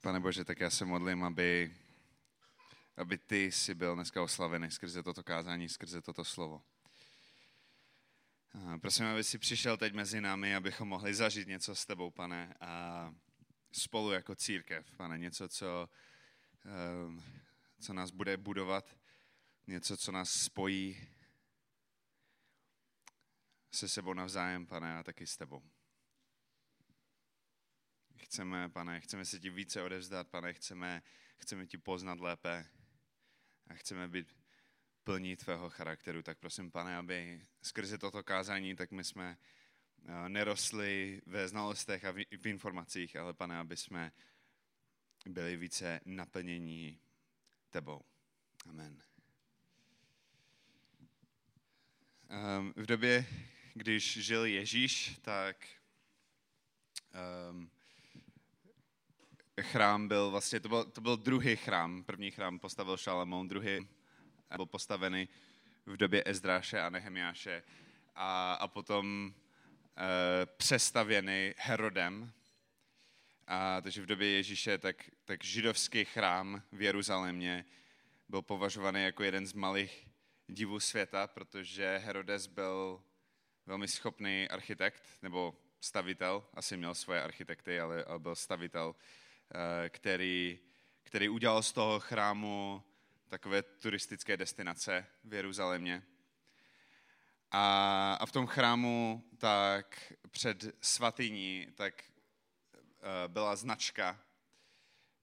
Pane Bože, tak já se modlím, aby, aby ty si byl dneska oslavený skrze toto kázání, skrze toto slovo. Prosím, aby si přišel teď mezi námi, abychom mohli zažít něco s tebou, pane, a spolu jako církev, pane, něco, co, ehm, co nás bude budovat, něco, co nás spojí se sebou navzájem, pane, a taky s tebou. Chceme, pane, chceme se ti více odevzdat, pane, chceme, chceme ti poznat lépe a chceme být plní tvého charakteru. Tak prosím, pane, aby skrze toto kázání, tak my jsme eh, nerostli ve znalostech a v informacích, ale pane, aby jsme byli více naplnění tebou. Amen. Ehm, v době, když žil Ježíš, tak um, chrám byl vlastně, to byl, to byl druhý chrám. První chrám postavil Šalamón, druhý byl postavený v době Ezdráše a Nehemiáše a, a potom e, přestavěný Herodem. A, takže v době Ježíše tak, tak židovský chrám v Jeruzalémě byl považovaný jako jeden z malých divů světa, protože Herodes byl velmi schopný architekt, nebo stavitel, asi měl svoje architekty, ale, ale byl stavitel který, který udělal z toho chrámu takové turistické destinace v Jeruzalémě. A, a v tom chrámu tak před svatyní tak eh, byla značka,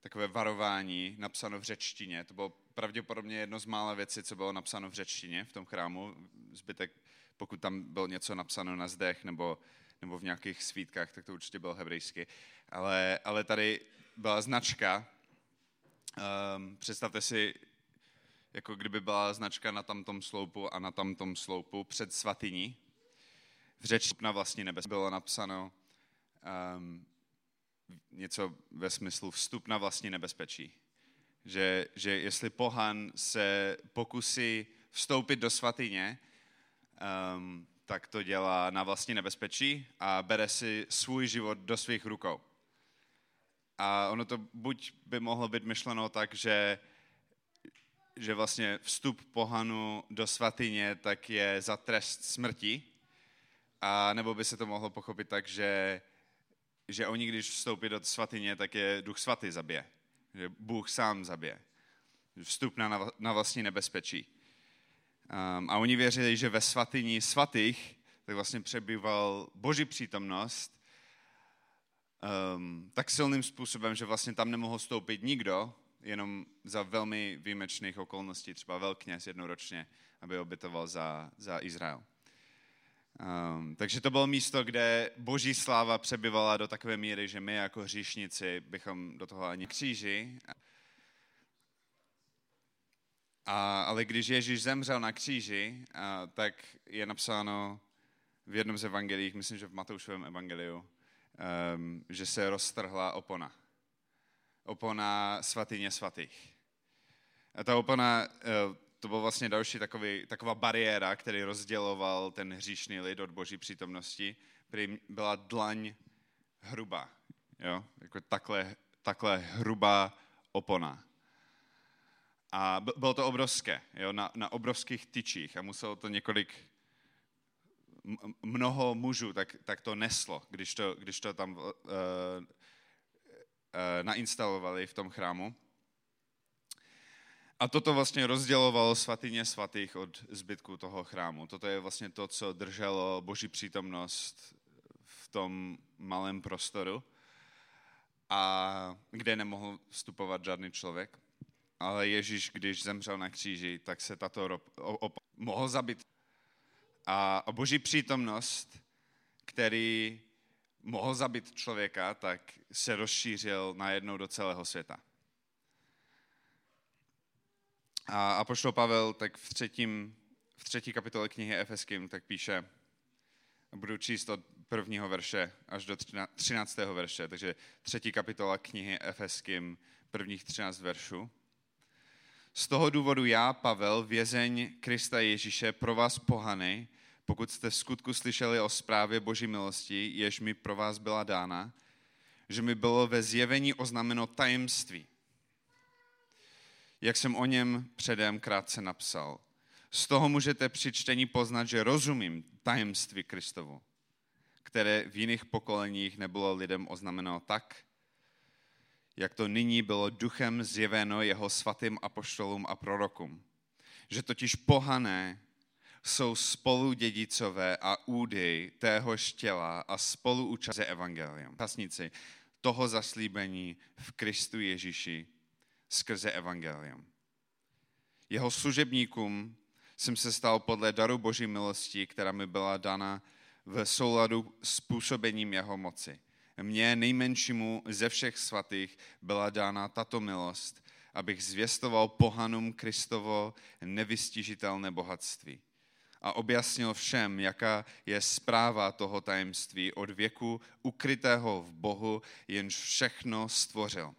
takové varování napsáno v řečtině. To bylo pravděpodobně jedno z mála věcí, co bylo napsáno v řečtině v tom chrámu. Zbytek, pokud tam bylo něco napsáno na zdech nebo, nebo v nějakých svítkách, tak to určitě bylo hebrejsky. Ale, ale tady byla značka. Um, představte si, jako kdyby byla značka na tamtom sloupu a na tamtom sloupu před svatyní. V řeči na vlastní nebes bylo napsáno um, něco ve smyslu vstup na vlastní nebezpečí. Že, že jestli pohan se pokusí vstoupit do svatyně, um, tak to dělá na vlastní nebezpečí a bere si svůj život do svých rukou. A ono to buď by mohlo být myšleno tak, že, že vlastně vstup pohanu do svatyně tak je za trest smrti, a nebo by se to mohlo pochopit tak, že, že oni, když vstoupí do svatyně, tak je duch svatý zabije. Že Bůh sám zabije. Vstup na, na vlastní nebezpečí. Um, a oni věřili, že ve svatyni svatých tak vlastně přebýval boží přítomnost um, tak silným způsobem, že vlastně tam nemohl stoupit nikdo, jenom za velmi výjimečných okolností, třeba velkněz jednoročně, aby obětoval za, za Izrael. Um, takže to bylo místo, kde boží sláva přebyvala do takové míry, že my jako hříšníci bychom do toho ani kříži. A, ale když Ježíš zemřel na kříži, a, tak je napsáno v jednom z evangelích, myslím, že v Matoušovém evangeliu, um, že se roztrhla opona. Opona svatyně svatých. A ta opona, uh, to byl vlastně další takový, taková bariéra, který rozděloval ten hříšný lid od boží přítomnosti. Byla dlaň hruba. Jo? Jako takhle, takhle hrubá opona. A bylo to obrovské, jo? Na, na obrovských tyčích a muselo to několik mnoho mužů tak, tak to neslo, když to, když to tam uh, uh, nainstalovali v tom chrámu. A toto vlastně rozdělovalo svatyně svatých od zbytku toho chrámu. Toto je vlastně to, co drželo boží přítomnost v tom malém prostoru, a kde nemohl vstupovat žádný člověk. Ale Ježíš, když zemřel na kříži, tak se tato op- mohl zabít a, boží přítomnost, který mohl zabít člověka, tak se rozšířil najednou do celého světa. A, a pošlo Pavel tak v, třetím, v třetí kapitole knihy Efeským tak píše, budu číst od prvního verše až do třináctého verše, takže třetí kapitola knihy Efeským, prvních třináct veršů. Z toho důvodu já, Pavel, vězeň Krista Ježíše, pro vás pohany, pokud jste v skutku slyšeli o zprávě Boží milosti, jež mi pro vás byla dána, že mi bylo ve zjevení oznámeno tajemství, jak jsem o něm předem krátce napsal. Z toho můžete při čtení poznat, že rozumím tajemství Kristovu, které v jiných pokoleních nebylo lidem oznámeno tak, jak to nyní bylo duchem zjeveno jeho svatým apoštolům a prorokům. Že totiž pohané jsou spolu dědicové a údy téhož těla a spolu účastní evangelium. Pasnici toho zaslíbení v Kristu Ježíši skrze evangelium. Jeho služebníkům jsem se stal podle daru Boží milosti, která mi byla dana v souladu s působením jeho moci. Mně nejmenšímu ze všech svatých byla dána tato milost, abych zvěstoval pohanům Kristovo nevystižitelné bohatství a objasnil všem, jaká je zpráva toho tajemství od věku ukrytého v Bohu, jenž všechno stvořil.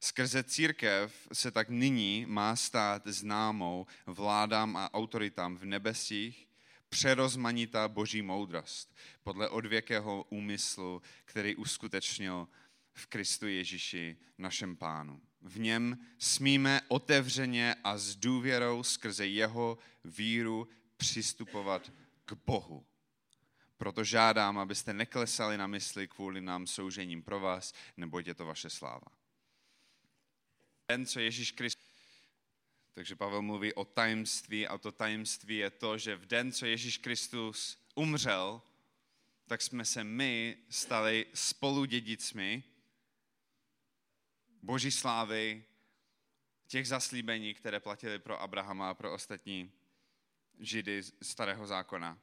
Skrze církev se tak nyní má stát známou vládám a autoritám v nebesích přerozmanitá boží moudrost podle odvěkého úmyslu, který uskutečnil v Kristu Ježíši, našem pánu. V něm smíme otevřeně a s důvěrou skrze jeho víru přistupovat k Bohu. Proto žádám, abyste neklesali na mysli kvůli nám soužením pro vás, neboť je to vaše sláva. Ten, co Ježíš Kristus takže Pavel mluví o tajemství a to tajemství je to, že v den, co Ježíš Kristus umřel, tak jsme se my stali spolu dědicmi Boží slávy, těch zaslíbení, které platili pro Abrahama a pro ostatní Židy starého zákona.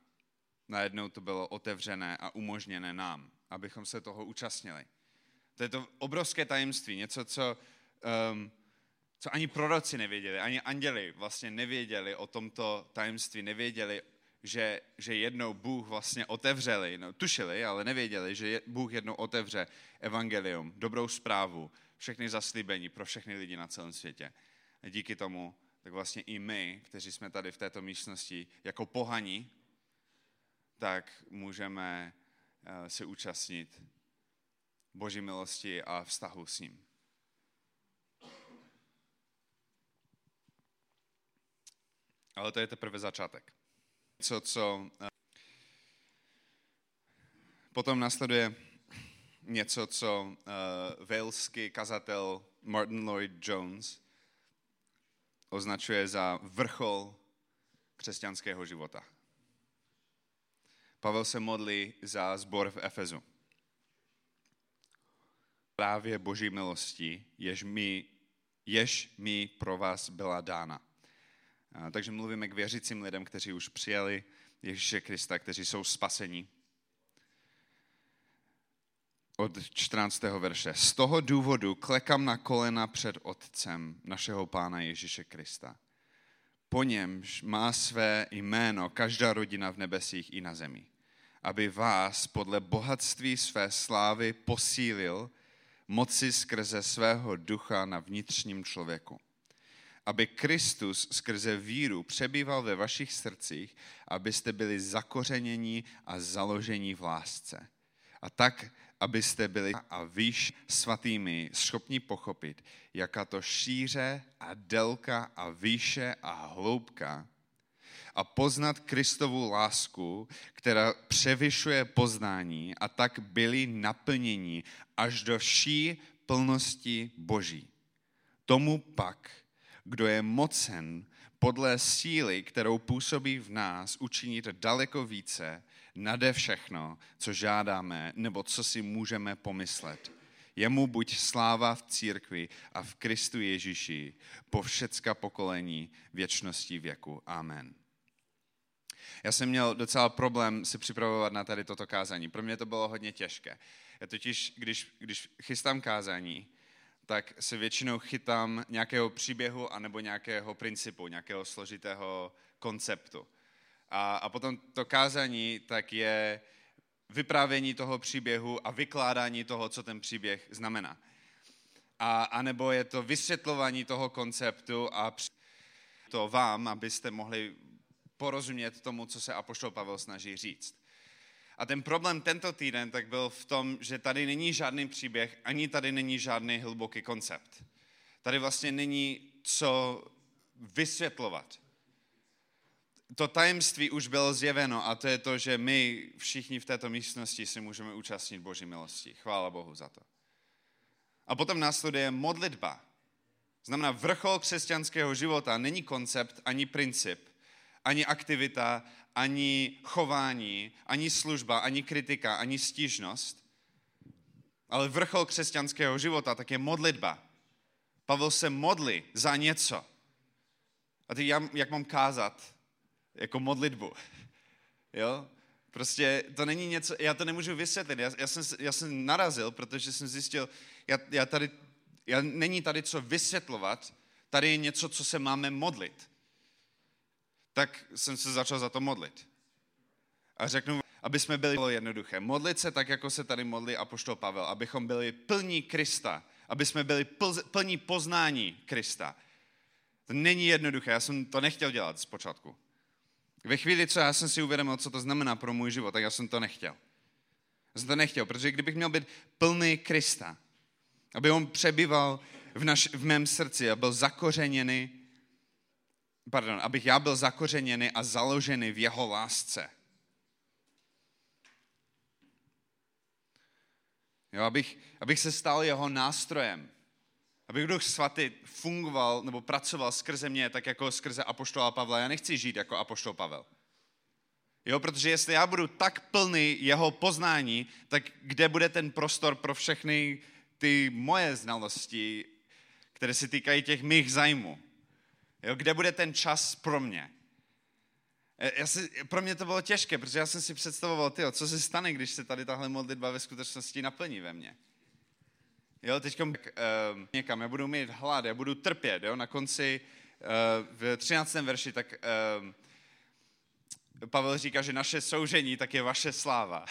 Najednou to bylo otevřené a umožněné nám, abychom se toho účastnili. To je to obrovské tajemství, něco, co um, co ani proroci nevěděli, ani anděli vlastně nevěděli o tomto tajemství, nevěděli, že, že jednou Bůh vlastně otevřeli, no, tušili, ale nevěděli, že Bůh jednou otevře evangelium, dobrou zprávu, všechny zaslíbení pro všechny lidi na celém světě. A díky tomu, tak vlastně i my, kteří jsme tady v této místnosti jako pohaní, tak můžeme eh, se účastnit Boží milosti a vztahu s ním. Ale to je teprve začátek. Co, co eh, potom nasleduje něco, co uh, waleský kazatel Martin Lloyd Jones označuje za vrchol křesťanského života. Pavel se modlí za sbor v Efezu. Právě boží milosti, jež mi, jež mi pro vás byla dána. Takže mluvíme k věřícím lidem, kteří už přijali Ježíše Krista, kteří jsou spasení. Od 14. verše. Z toho důvodu klekám na kolena před Otcem našeho Pána Ježíše Krista. Po němž má své jméno každá rodina v nebesích i na zemi. Aby vás podle bohatství své slávy posílil moci skrze svého ducha na vnitřním člověku aby Kristus skrze víru přebýval ve vašich srdcích, abyste byli zakořenění a založení v lásce. A tak, abyste byli a výš svatými schopni pochopit, jaká to šíře a délka a výše a hloubka a poznat Kristovu lásku, která převyšuje poznání a tak byli naplněni až do vší plnosti Boží. Tomu pak kdo je mocen podle síly, kterou působí v nás, učinit daleko více nade všechno, co žádáme nebo co si můžeme pomyslet. Jemu buď sláva v církvi a v Kristu Ježíši po všecka pokolení věčnosti věku. Amen. Já jsem měl docela problém si připravovat na tady toto kázání. Pro mě to bylo hodně těžké. Já totiž, když, když chystám kázání, tak se většinou chytám nějakého příběhu anebo nějakého principu, nějakého složitého konceptu. A, a potom to kázání tak je vyprávění toho příběhu a vykládání toho, co ten příběh znamená. A, a nebo je to vysvětlování toho konceptu a to vám, abyste mohli porozumět tomu, co se Apoštol Pavel snaží říct. A ten problém tento týden tak byl v tom, že tady není žádný příběh, ani tady není žádný hluboký koncept. Tady vlastně není co vysvětlovat. To tajemství už bylo zjeveno a to je to, že my všichni v této místnosti si můžeme účastnit Boží milosti. Chvála Bohu za to. A potom následuje modlitba. Znamená, vrchol křesťanského života není koncept ani princip, ani aktivita, ani chování, ani služba, ani kritika, ani stížnost. Ale vrchol křesťanského života tak je modlitba. Pavel se modlí za něco. A teď já, jak mám kázat? Jako modlitbu. Jo? Prostě to není něco, já to nemůžu vysvětlit. Já, já, jsem, já jsem narazil, protože jsem zjistil, já, já tady, já, není tady co vysvětlovat, tady je něco, co se máme modlit. Tak jsem se začal za to modlit. A řeknu, aby jsme byli jednoduché. Modlit se tak, jako se tady modlí apoštol Pavel, abychom byli plní Krista, aby jsme byli plní poznání Krista. To není jednoduché, já jsem to nechtěl dělat zpočátku. Ve chvíli, co já jsem si uvědomil, co to znamená pro můj život, tak já jsem to nechtěl. Já jsem to nechtěl, protože kdybych měl být plný Krista, aby on přebyval v, naš, v mém srdci a byl zakořeněný, pardon, abych já byl zakořeněný a založený v jeho lásce. Jo, abych, abych se stal jeho nástrojem. Abych Duch Svatý fungoval nebo pracoval skrze mě, tak jako skrze Apoštola Pavla. Já nechci žít jako Apoštol Pavel. Jo, protože jestli já budu tak plný jeho poznání, tak kde bude ten prostor pro všechny ty moje znalosti, které se týkají těch mých zájmů? Jo, kde bude ten čas pro mě? E, já si, pro mě to bylo těžké, protože já jsem si představoval, tyjo, co se stane, když se tady tahle modlitba ve skutečnosti naplní ve mně. Jo, teď uh, někam, já budu mít hlad, já budu trpět, jo, na konci uh, v 13. verši, tak uh, Pavel říká, že naše soužení, tak je vaše sláva.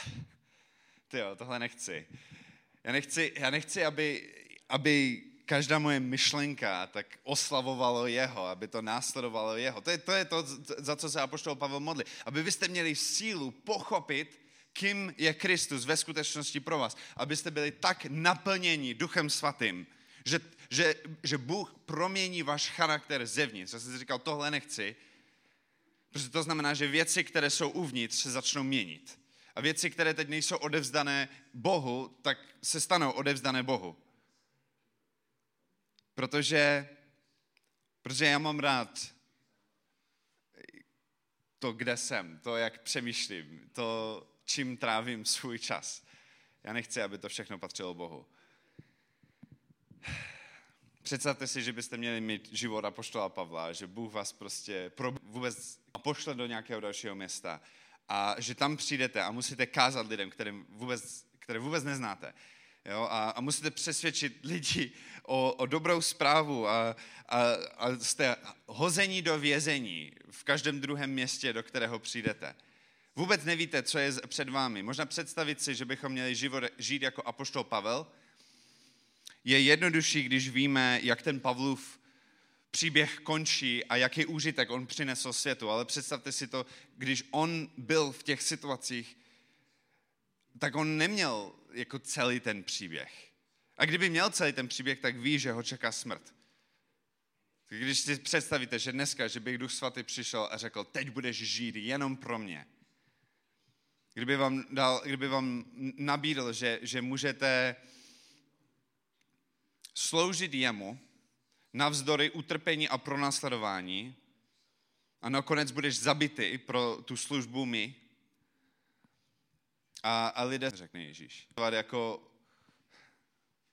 Ty jo, tohle nechci. Já nechci, já nechci aby, aby každá moje myšlenka tak oslavovalo jeho, aby to následovalo jeho. To je to, je to za co se Apoštol Pavel modlí. Aby vy jste měli sílu pochopit, kým je Kristus ve skutečnosti pro vás. Abyste byli tak naplněni Duchem Svatým, že, že, že Bůh promění váš charakter zevnitř. Já jsem si říkal, tohle nechci, protože to znamená, že věci, které jsou uvnitř, se začnou měnit. A věci, které teď nejsou odevzdané Bohu, tak se stanou odevzdané Bohu. Protože, protože já mám rád to, kde jsem, to, jak přemýšlím, to, čím trávím svůj čas. Já nechci, aby to všechno patřilo Bohu. Představte si, že byste měli mít život a poštola Pavla, že Bůh vás prostě pro, vůbec pošle do nějakého dalšího města a že tam přijdete a musíte kázat lidem, kterým vůbec, které vůbec neznáte. Jo? A, a musíte přesvědčit lidi o, o dobrou zprávu a, a, a jste hození do vězení v každém druhém městě, do kterého přijdete. Vůbec nevíte, co je před vámi. Možná představit si, že bychom měli život žít jako apoštol Pavel. Je jednodušší, když víme, jak ten Pavlův příběh končí a jaký úžitek on přinesl světu. Ale představte si to, když on byl v těch situacích, tak on neměl jako celý ten příběh. A kdyby měl celý ten příběh, tak ví, že ho čeká smrt. Když si představíte, že dneska, že bych Duch Svatý přišel a řekl, teď budeš žít jenom pro mě, kdyby vám, dal, kdyby vám nabídl, že, že můžete sloužit jemu navzdory utrpení a pronásledování a nakonec budeš zabity pro tu službu mi. A, a lidé řekne Ježíš. Jako,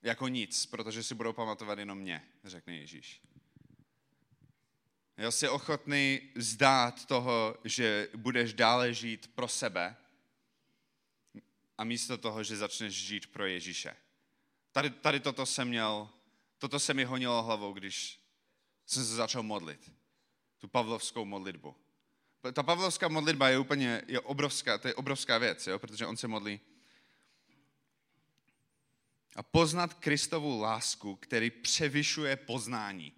jako nic, protože si budou pamatovat jenom mě, řekne Ježíš. Já jsi ochotný zdát toho, že budeš dále žít pro sebe, a místo toho, že začneš žít pro Ježíše. Tady, tady toto jsem měl, toto se mi honilo hlavou, když jsem se začal modlit. Tu pavlovskou modlitbu. Ta pavlovská modlitba je úplně je obrovská, to je obrovská věc, jo? protože on se modlí. A poznat Kristovu lásku, který převyšuje poznání.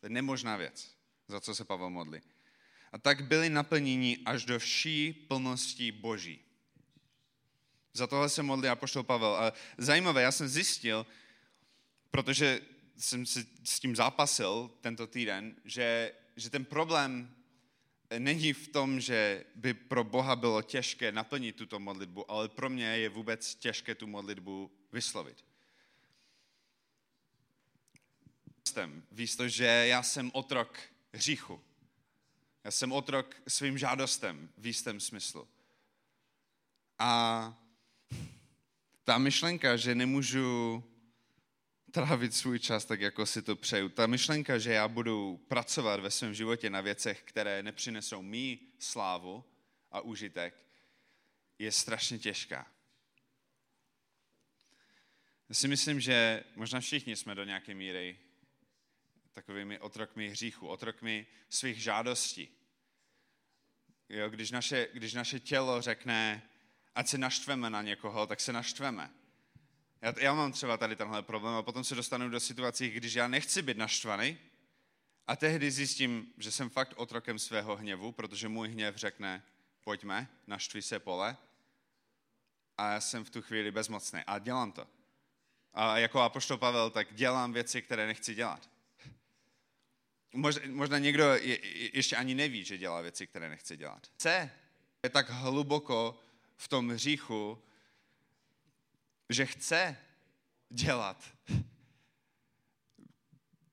To je nemožná věc, za co se Pavel modlí. A tak byli naplněni až do vší plnosti Boží. Za tohle se modlí apoštol Pavel. A zajímavé, já jsem zjistil, protože jsem si s tím zápasil tento týden, že, že ten problém není v tom, že by pro Boha bylo těžké naplnit tuto modlitbu, ale pro mě je vůbec těžké tu modlitbu vyslovit. Víš to, že já jsem otrok hříchu. Já jsem otrok svým žádostem v jistém smyslu. A ta myšlenka, že nemůžu trávit svůj čas tak, jako si to přeju. Ta myšlenka, že já budu pracovat ve svém životě na věcech, které nepřinesou mý slávu a užitek, je strašně těžká. Já si myslím, že možná všichni jsme do nějaké míry takovými otrokmi hříchu, otrokmi svých žádostí. Jo, když, naše, když naše tělo řekne, ať se naštveme na někoho, tak se naštveme. Já, já mám třeba tady tenhle problém a potom se dostanu do situací, když já nechci být naštvaný a tehdy zjistím, že jsem fakt otrokem svého hněvu, protože můj hněv řekne, pojďme, naštví se pole a já jsem v tu chvíli bezmocný a dělám to. A jako apoštol Pavel, tak dělám věci, které nechci dělat. Možná, někdo je, ještě ani neví, že dělá věci, které nechce dělat. Chce je tak hluboko v tom hříchu, že chce dělat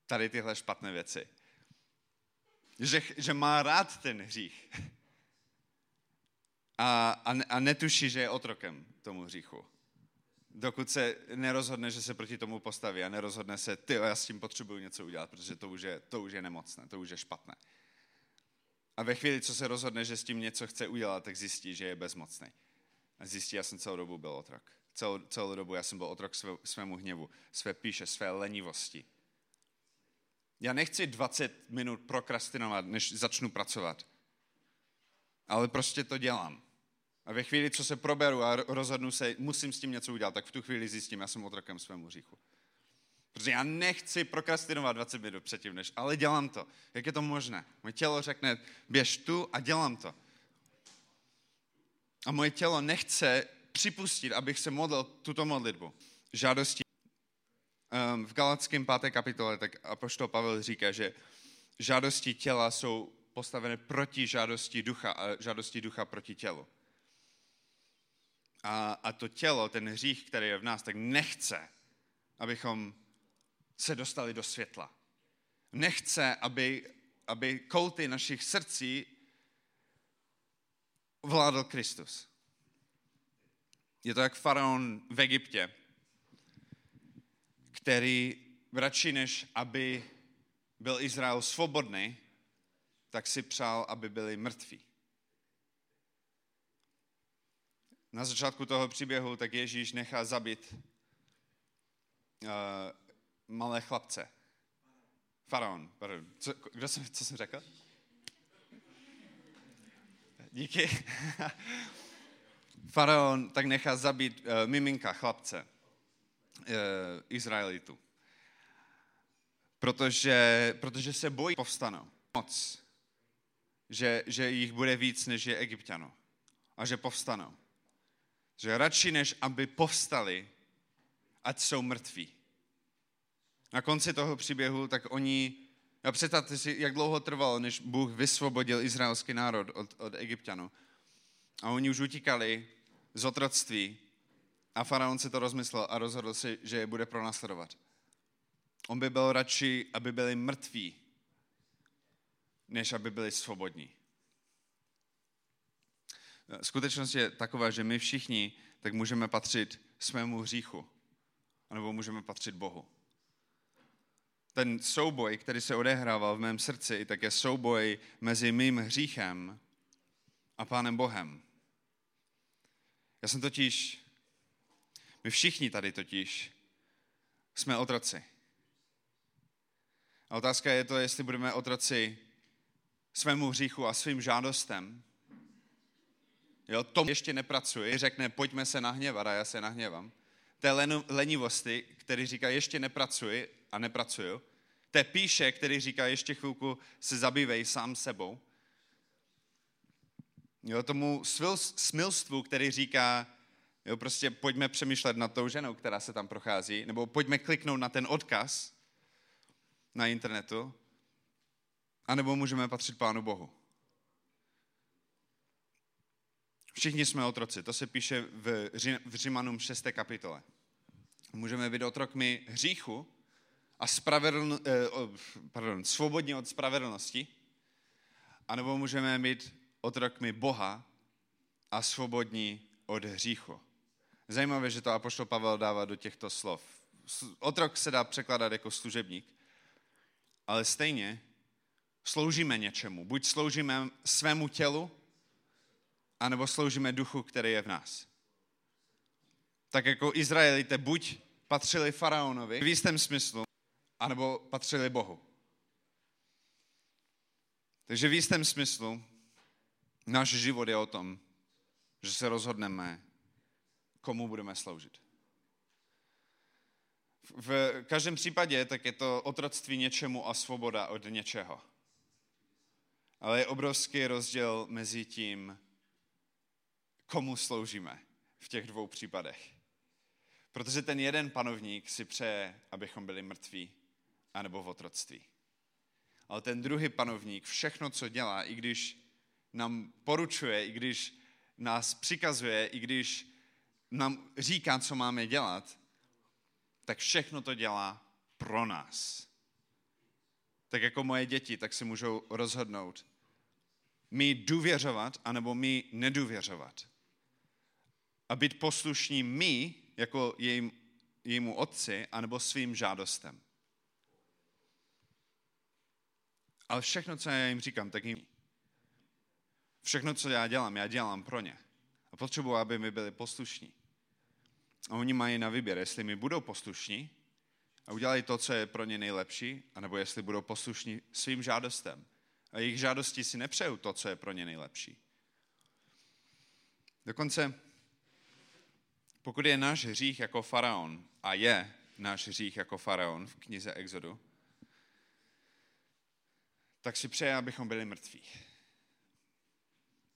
tady tyhle špatné věci. Že, že má rád ten hřích. A, a, a netuší, že je otrokem tomu hříchu. Dokud se nerozhodne, že se proti tomu postaví a nerozhodne se, ty, já s tím potřebuju něco udělat, protože to už, je, to už je nemocné, to už je špatné. A ve chvíli, co se rozhodne, že s tím něco chce udělat, tak zjistí, že je bezmocný. A zjistí, já jsem celou dobu byl otrok celou, celou dobu já jsem byl otrok své, svému hněvu, své píše, své lenivosti. Já nechci 20 minut prokrastinovat, než začnu pracovat. Ale prostě to dělám. A ve chvíli, co se proberu a rozhodnu se, musím s tím něco udělat, tak v tu chvíli zjistím, já jsem otrokem svému říchu. Protože já nechci prokrastinovat 20 minut předtím, než, ale dělám to. Jak je to možné? Moje tělo řekne, běž tu a dělám to. A moje tělo nechce připustit, abych se modlil tuto modlitbu. Žádosti. Ehm, v Galackém 5. kapitole tak apoštol Pavel říká, že žádosti těla jsou postavené proti žádosti ducha a žádosti ducha proti tělu. A, a to tělo, ten hřích, který je v nás, tak nechce, abychom se dostali do světla. Nechce, aby, aby kouty našich srdcí vládl Kristus. Je to jak faraon v Egyptě, který radši než aby byl Izrael svobodný, tak si přál, aby byli mrtví. Na začátku toho příběhu tak Ježíš nechá zabít uh, malé chlapce. Faraon, pardon. Co, kdo jsem, co jsem řekl? Díky. Faraon tak nechá zabít uh, miminka, chlapce, uh, Izraelitu. Protože, protože se bojí povstanou. Moc. Že, že jich bude víc, než je egyptianů. A že povstanou. Že radši, než aby povstali, ať jsou mrtví. Na konci toho příběhu, tak oni, a představte si, jak dlouho trvalo, než Bůh vysvobodil izraelský národ od, od egyptianů. A oni už utíkali z otroctví a faraon si to rozmyslel a rozhodl si, že je bude pronásledovat. On by byl radši, aby byli mrtví, než aby byli svobodní. Skutečnost je taková, že my všichni tak můžeme patřit svému hříchu, anebo můžeme patřit Bohu. Ten souboj, který se odehrával v mém srdci, tak je souboj mezi mým hříchem a Pánem Bohem. Já jsem totiž, my všichni tady totiž jsme otroci. A otázka je to, jestli budeme otroci svému hříchu a svým žádostem. Jo, to ještě nepracuje, řekne, pojďme se nahněvat a já se nahněvám. Té lenivosti, který říká, ještě nepracuji a nepracuju. Té píše, který říká, ještě chvilku se zabývej sám sebou. Jo, tomu smilstvu, který říká, Jo, prostě pojďme přemýšlet nad tou ženou, která se tam prochází, nebo pojďme kliknout na ten odkaz na internetu, anebo můžeme patřit Pánu Bohu. Všichni jsme otroci, to se píše v, v Římanům 6. kapitole. Můžeme být otrokmi hříchu a spravedln, eh, pardon, svobodně od spravedlnosti, anebo můžeme být otrokmi Boha a svobodní od hříchu. Zajímavé, že to apoštol Pavel dává do těchto slov. Otrok se dá překládat jako služebník, ale stejně sloužíme něčemu. Buď sloužíme svému tělu, anebo sloužíme duchu, který je v nás. Tak jako Izraelité buď patřili faraonovi v jistém smyslu, anebo patřili Bohu. Takže v jistém smyslu náš život je o tom, že se rozhodneme, komu budeme sloužit. V každém případě tak je to otroctví něčemu a svoboda od něčeho. Ale je obrovský rozdíl mezi tím, komu sloužíme v těch dvou případech. Protože ten jeden panovník si přeje, abychom byli mrtví, anebo v otroctví. Ale ten druhý panovník všechno, co dělá, i když nám poručuje, i když nás přikazuje, i když nám říká, co máme dělat, tak všechno to dělá pro nás. Tak jako moje děti, tak si můžou rozhodnout, mi důvěřovat, anebo mi nedůvěřovat. A být poslušní mi, jako jejím, jejímu otci, anebo svým žádostem. Ale všechno, co já jim říkám, tak jim... Všechno, co já dělám, já dělám pro ně. A potřebuji, aby mi byli poslušní. A oni mají na výběr, jestli mi budou poslušní a udělají to, co je pro ně nejlepší, anebo jestli budou poslušní svým žádostem. A jejich žádosti si nepřejou to, co je pro ně nejlepší. Dokonce, pokud je náš hřích jako faraon, a je náš hřích jako faraon v knize Exodu, tak si přeje, abychom byli mrtví.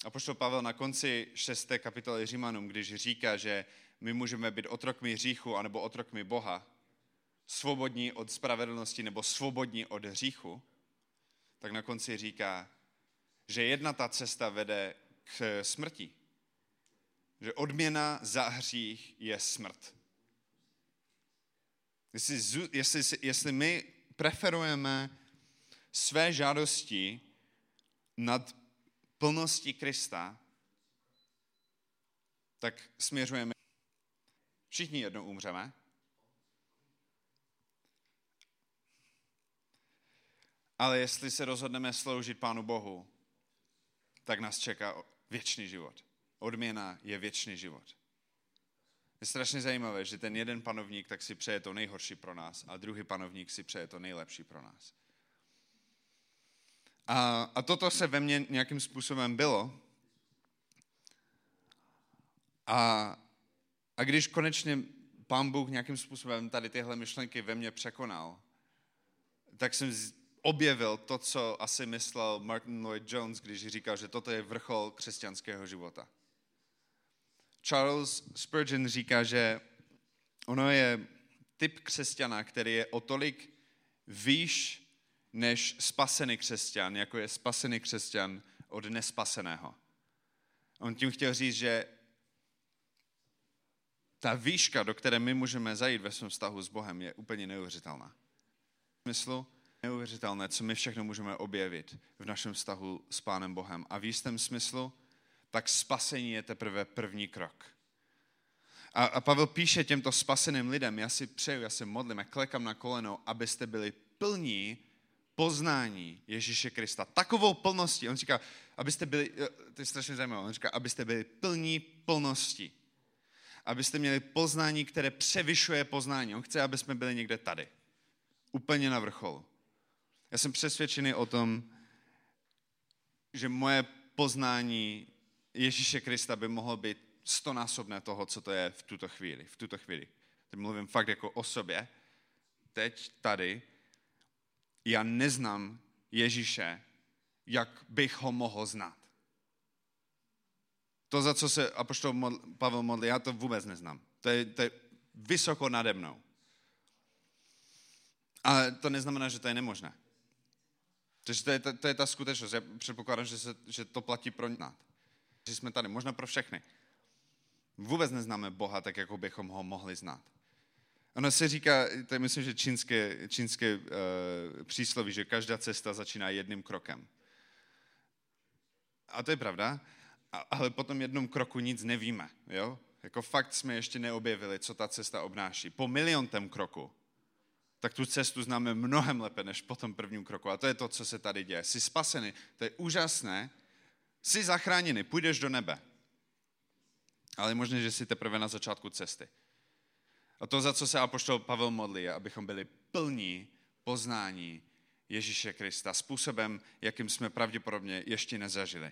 A poštol Pavel na konci 6. kapitoly Římanům, když říká, že my můžeme být otrokmi hříchu anebo otrokmi Boha, svobodní od spravedlnosti nebo svobodní od hříchu, tak na konci říká, že jedna ta cesta vede k smrti. Že odměna za hřích je smrt. Jestli, jestli, jestli my preferujeme své žádosti nad plností Krista, tak směřujeme. Všichni jednou umřeme. Ale jestli se rozhodneme sloužit Pánu Bohu, tak nás čeká věčný život. Odměna je věčný život. Je strašně zajímavé, že ten jeden panovník tak si přeje to nejhorší pro nás a druhý panovník si přeje to nejlepší pro nás. A, a toto se ve mně nějakým způsobem bylo. A, a když konečně pán Bůh nějakým způsobem tady tyhle myšlenky ve mně překonal, tak jsem objevil to, co asi myslel Martin Lloyd Jones, když říkal, že toto je vrchol křesťanského života. Charles Spurgeon říká, že ono je typ křesťana, který je o tolik výš než spasený křesťan, jako je spasený křesťan od nespaseného. On tím chtěl říct, že ta výška, do které my můžeme zajít ve svém vztahu s Bohem, je úplně neuvěřitelná. V smyslu neuvěřitelné, co my všechno můžeme objevit v našem vztahu s Pánem Bohem. A v jistém smyslu, tak spasení je teprve první krok. A, a Pavel píše těmto spaseným lidem, já si přeju, já se modlím, já klekám na koleno, abyste byli plní poznání Ježíše Krista. Takovou plností. On říká, abyste byli, eh, to je strašně zajímavé, on říká, abyste byli plní plnosti. Abyste měli poznání, které převyšuje poznání. On chce, aby jsme byli někde tady. Úplně na vrcholu. Já jsem přesvědčený o tom, že moje poznání Ježíše Krista by mohlo být stonásobné toho, co to je v tuto chvíli. V tuto chvíli. Teď mluvím fakt jako o sobě. Teď, tady, já neznám Ježíše, jak bych ho mohl znát. To, za co se apoštol Pavel modlí, já to vůbec neznám. To je, to je vysoko nade mnou. Ale to neznamená, že to je nemožné. Takže to je, to, to je ta skutečnost. Já předpokládám, že, se, že to platí pro nás. Že jsme tady, možná pro všechny. Vůbec neznáme Boha tak, jako bychom ho mohli znát. Ono se říká, to je myslím, že čínské, čínské uh, přísloví, že každá cesta začíná jedním krokem. A to je pravda, ale po tom jednom kroku nic nevíme. Jo? Jako fakt jsme ještě neobjevili, co ta cesta obnáší. Po miliontém kroku, tak tu cestu známe mnohem lépe než po tom prvním kroku. A to je to, co se tady děje. Jsi spasený, to je úžasné, jsi zachráněný, půjdeš do nebe. Ale je možné, že jsi teprve na začátku cesty. A to, za co se apoštol Pavel modlí, je, abychom byli plní poznání Ježíše Krista způsobem, jakým jsme pravděpodobně ještě nezažili.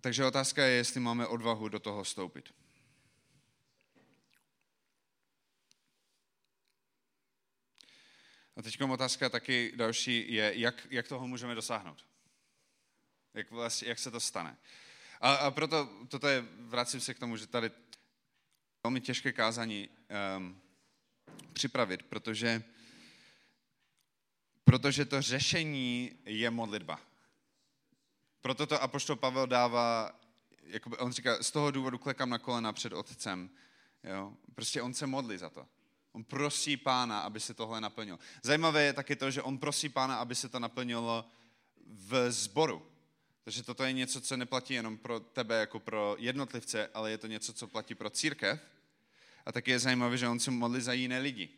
Takže otázka je, jestli máme odvahu do toho stoupit. A teď otázka taky další je, jak, jak toho můžeme dosáhnout. Jak, vlastně, jak se to stane. A, a proto toto je, vracím se k tomu, že tady velmi těžké kázání um, připravit, protože, protože to řešení je modlitba. Proto to Apoštol Pavel dává, jakoby, on říká, z toho důvodu klekám na kolena před otcem. Jo? Prostě on se modlí za to. On prosí pána, aby se tohle naplnilo. Zajímavé je taky to, že on prosí pána, aby se to naplnilo v sboru. Takže toto je něco, co neplatí jenom pro tebe jako pro jednotlivce, ale je to něco, co platí pro církev. A taky je zajímavé, že on se modlí za jiné lidi.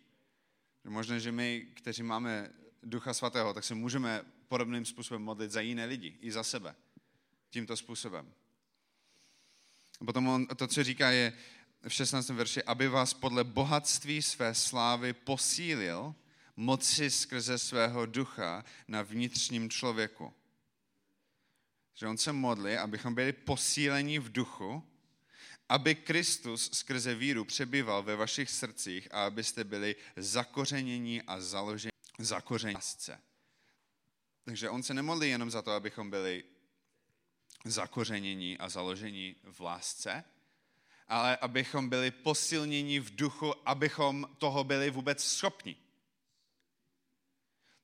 Možná, že my, kteří máme Ducha Svatého, tak se můžeme podobným způsobem modlit za jiné lidi, i za sebe. Tímto způsobem. A potom on, to, co říká, je v 16. verši, aby vás podle bohatství své slávy posílil moci skrze svého ducha na vnitřním člověku. Že on se modlí, abychom byli posíleni v duchu, aby Kristus skrze víru přebýval ve vašich srdcích a abyste byli zakořeněni a založeni zakoření lásce. Takže on se nemodlí jenom za to, abychom byli zakořenění a založení v lásce, ale abychom byli posilněni v duchu, abychom toho byli vůbec schopni.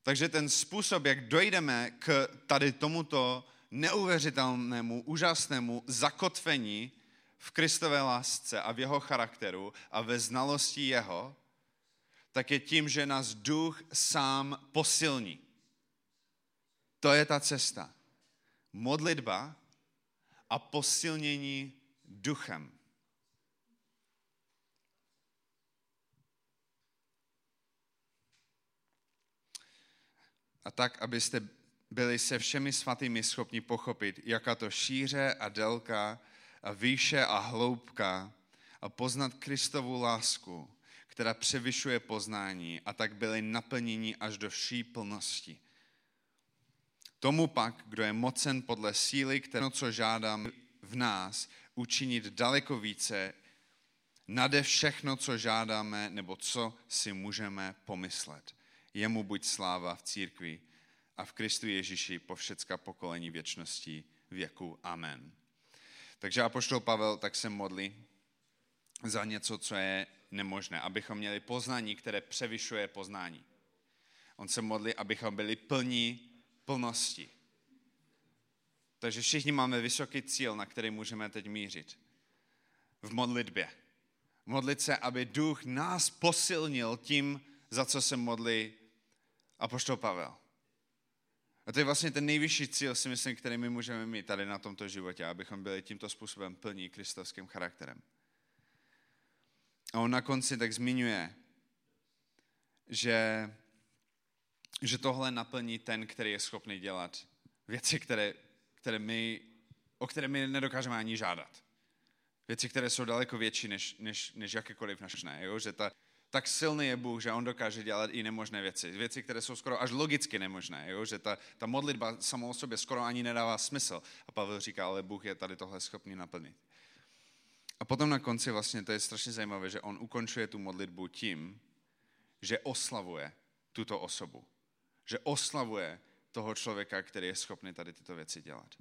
Takže ten způsob, jak dojdeme k tady tomuto neuvěřitelnému, úžasnému zakotvení v Kristové lásce a v jeho charakteru a ve znalosti jeho, tak je tím, že nás duch sám posilní. To je ta cesta. Modlitba a posilnění duchem. A tak, abyste byli se všemi svatými schopni pochopit, jaká to šíře a délka a výše a hloubka a poznat Kristovu lásku, která převyšuje poznání a tak byli naplněni až do vší plnosti. Tomu pak, kdo je mocen podle síly, kterou co žádám v nás, učinit daleko více, nade všechno, co žádáme, nebo co si můžeme pomyslet. Jemu buď sláva v církvi a v Kristu Ježíši po všecka pokolení věčnosti věku. Amen. Takže apoštol Pavel tak se modlí za něco, co je nemožné, abychom měli poznání, které převyšuje poznání. On se modlí, abychom byli plní plnosti. Takže všichni máme vysoký cíl, na který můžeme teď mířit. V modlitbě. Modlit se, aby duch nás posilnil tím, za co se modlí apoštol Pavel. A to je vlastně ten nejvyšší cíl, si myslím, který my můžeme mít tady na tomto životě, abychom byli tímto způsobem plní kristovským charakterem. A on na konci tak zmiňuje, že, že tohle naplní ten, který je schopný dělat věci, které, které my, o které my nedokážeme ani žádat. Věci, které jsou daleko větší než, než, než jakékoliv naše. Jo? Že ta, tak silný je Bůh, že on dokáže dělat i nemožné věci. Věci, které jsou skoro až logicky nemožné. Jo? Že ta, ta modlitba samou o sobě skoro ani nedává smysl. A Pavel říká, ale Bůh je tady tohle schopný naplnit. A potom na konci vlastně, to je strašně zajímavé, že on ukončuje tu modlitbu tím, že oslavuje tuto osobu. Že oslavuje toho člověka, který je schopný tady tyto věci dělat.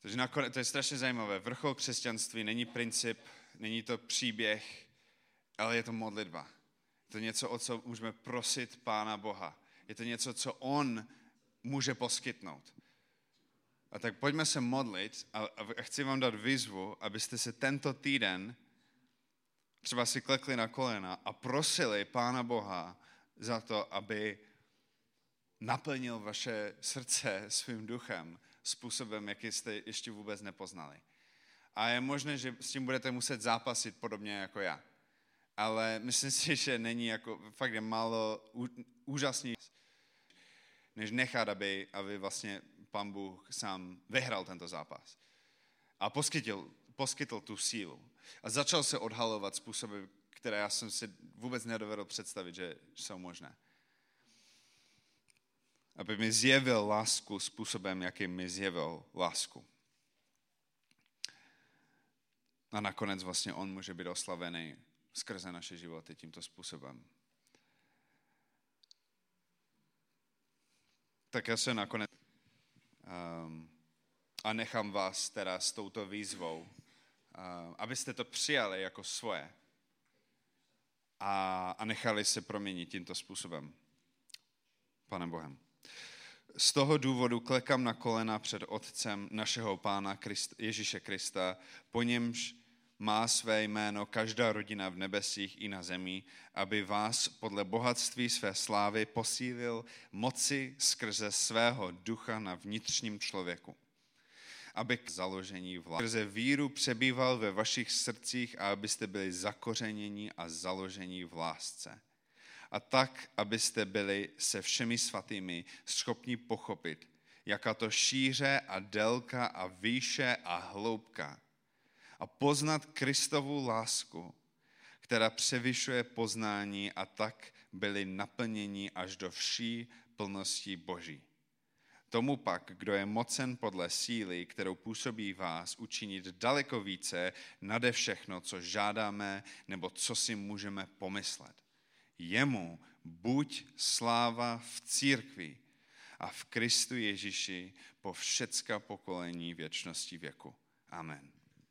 Takže nakonec, to je strašně zajímavé. Vrchol křesťanství není princip, není to příběh, ale je to modlitba. Je to něco, o co můžeme prosit Pána Boha. Je to něco, co On může poskytnout. A tak pojďme se modlit a, chci vám dát výzvu, abyste se tento týden třeba si klekli na kolena a prosili Pána Boha za to, aby naplnil vaše srdce svým duchem způsobem, jaký jste ještě vůbec nepoznali. A je možné, že s tím budete muset zápasit podobně jako já. Ale myslím si, že není jako, fakt je málo úžasný, než nechat, aby, aby vlastně pan Bůh sám vyhrál tento zápas. A poskytl, poskytl tu sílu. A začal se odhalovat způsoby, které já jsem si vůbec nedovedl představit, že jsou možné. Aby mi zjevil lásku způsobem, jakým mi zjevil lásku. A nakonec vlastně on může být oslavený skrze naše životy tímto způsobem. Tak já se nakonec um, a nechám vás teda s touto výzvou, uh, abyste to přijali jako svoje a, a nechali se proměnit tímto způsobem. Panem Bohem. Z toho důvodu klekám na kolena před Otcem našeho Pána Krist, Ježíše Krista, po němž má své jméno každá rodina v nebesích i na zemi, aby vás podle bohatství své slávy posílil moci skrze svého ducha na vnitřním člověku. Aby k založení vlády skrze víru přebýval ve vašich srdcích a abyste byli zakořeněni a založení v lásce. A tak, abyste byli se všemi svatými schopni pochopit, jaká to šíře a délka a výše a hloubka – a poznat Kristovu lásku, která převyšuje poznání a tak byli naplněni až do vší plnosti Boží. Tomu pak, kdo je mocen podle síly, kterou působí vás, učinit daleko více nade všechno, co žádáme nebo co si můžeme pomyslet. Jemu buď sláva v církvi a v Kristu Ježíši po všecka pokolení věčnosti věku. Amen.